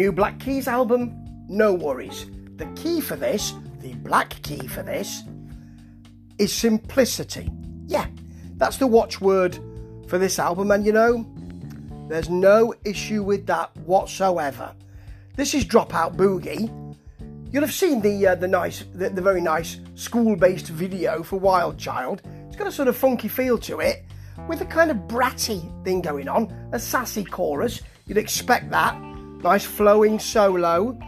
New Black Keys album? No worries. The key for this, the black key for this, is simplicity. Yeah, that's the watchword for this album, and you know, there's no issue with that whatsoever. This is Dropout Boogie. You'll have seen the uh, the nice, the, the very nice school-based video for Wild Child. It's got a sort of funky feel to it, with a kind of bratty thing going on, a sassy chorus. You'd expect that. Nice flowing solo.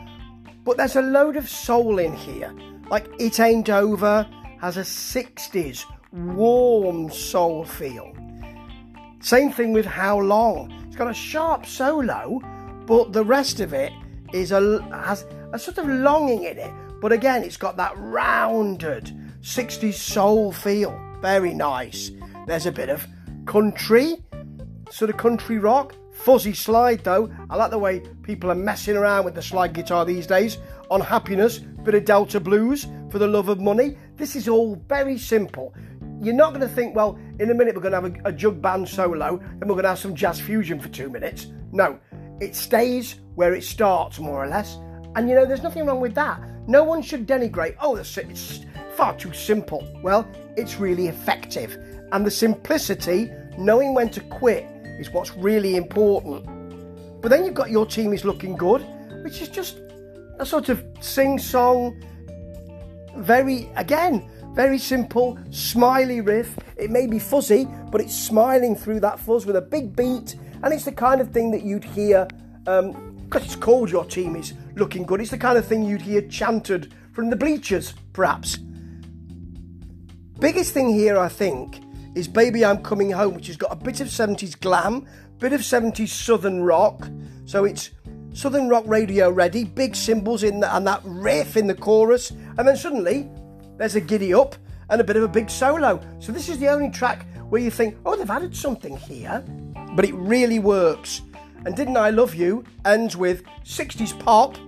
But there's a load of soul in here. Like It Ain't Over has a 60s warm soul feel. Same thing with How Long. It's got a sharp solo, but the rest of it is a has a sort of longing in it. But again, it's got that rounded 60s soul feel. Very nice. There's a bit of country, sort of country rock. Fuzzy slide though. I like the way people are messing around with the slide guitar these days. On happiness, bit of Delta blues for the love of money. This is all very simple. You're not going to think, well, in a minute we're going to have a, a jug band solo and we're going to have some jazz fusion for two minutes. No, it stays where it starts, more or less. And you know, there's nothing wrong with that. No one should denigrate, oh, it's far too simple. Well, it's really effective. And the simplicity, knowing when to quit, is what's really important. But then you've got your team is looking good, which is just a sort of sing song, very, again, very simple, smiley riff. It may be fuzzy, but it's smiling through that fuzz with a big beat, and it's the kind of thing that you'd hear, because um, it's called Your Team is Looking Good, it's the kind of thing you'd hear chanted from the bleachers, perhaps. Biggest thing here, I think, is Baby I'm Coming Home, which has got a bit of 70s glam, bit of 70s southern rock. So it's southern rock radio ready, big cymbals in the, and that riff in the chorus, and then suddenly there's a giddy up and a bit of a big solo. So this is the only track where you think, oh, they've added something here, but it really works. And Didn't I Love You ends with 60s pop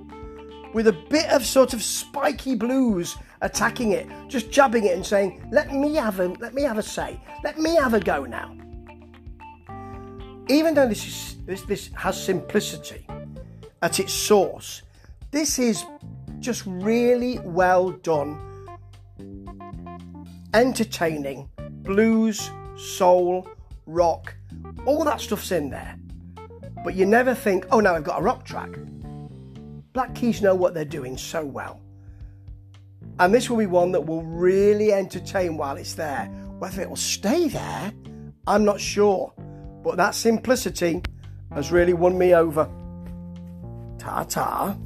with a bit of sort of spiky blues attacking it, just jabbing it and saying, "Let me have a let me have a say, let me have a go now." Even though this is this this has simplicity at its source, this is just really well done, entertaining, blues, soul, rock, all that stuff's in there. But you never think, "Oh, now I've got a rock track." Black Keys know what they're doing so well. And this will be one that will really entertain while it's there. Whether it will stay there, I'm not sure. But that simplicity has really won me over. Ta ta.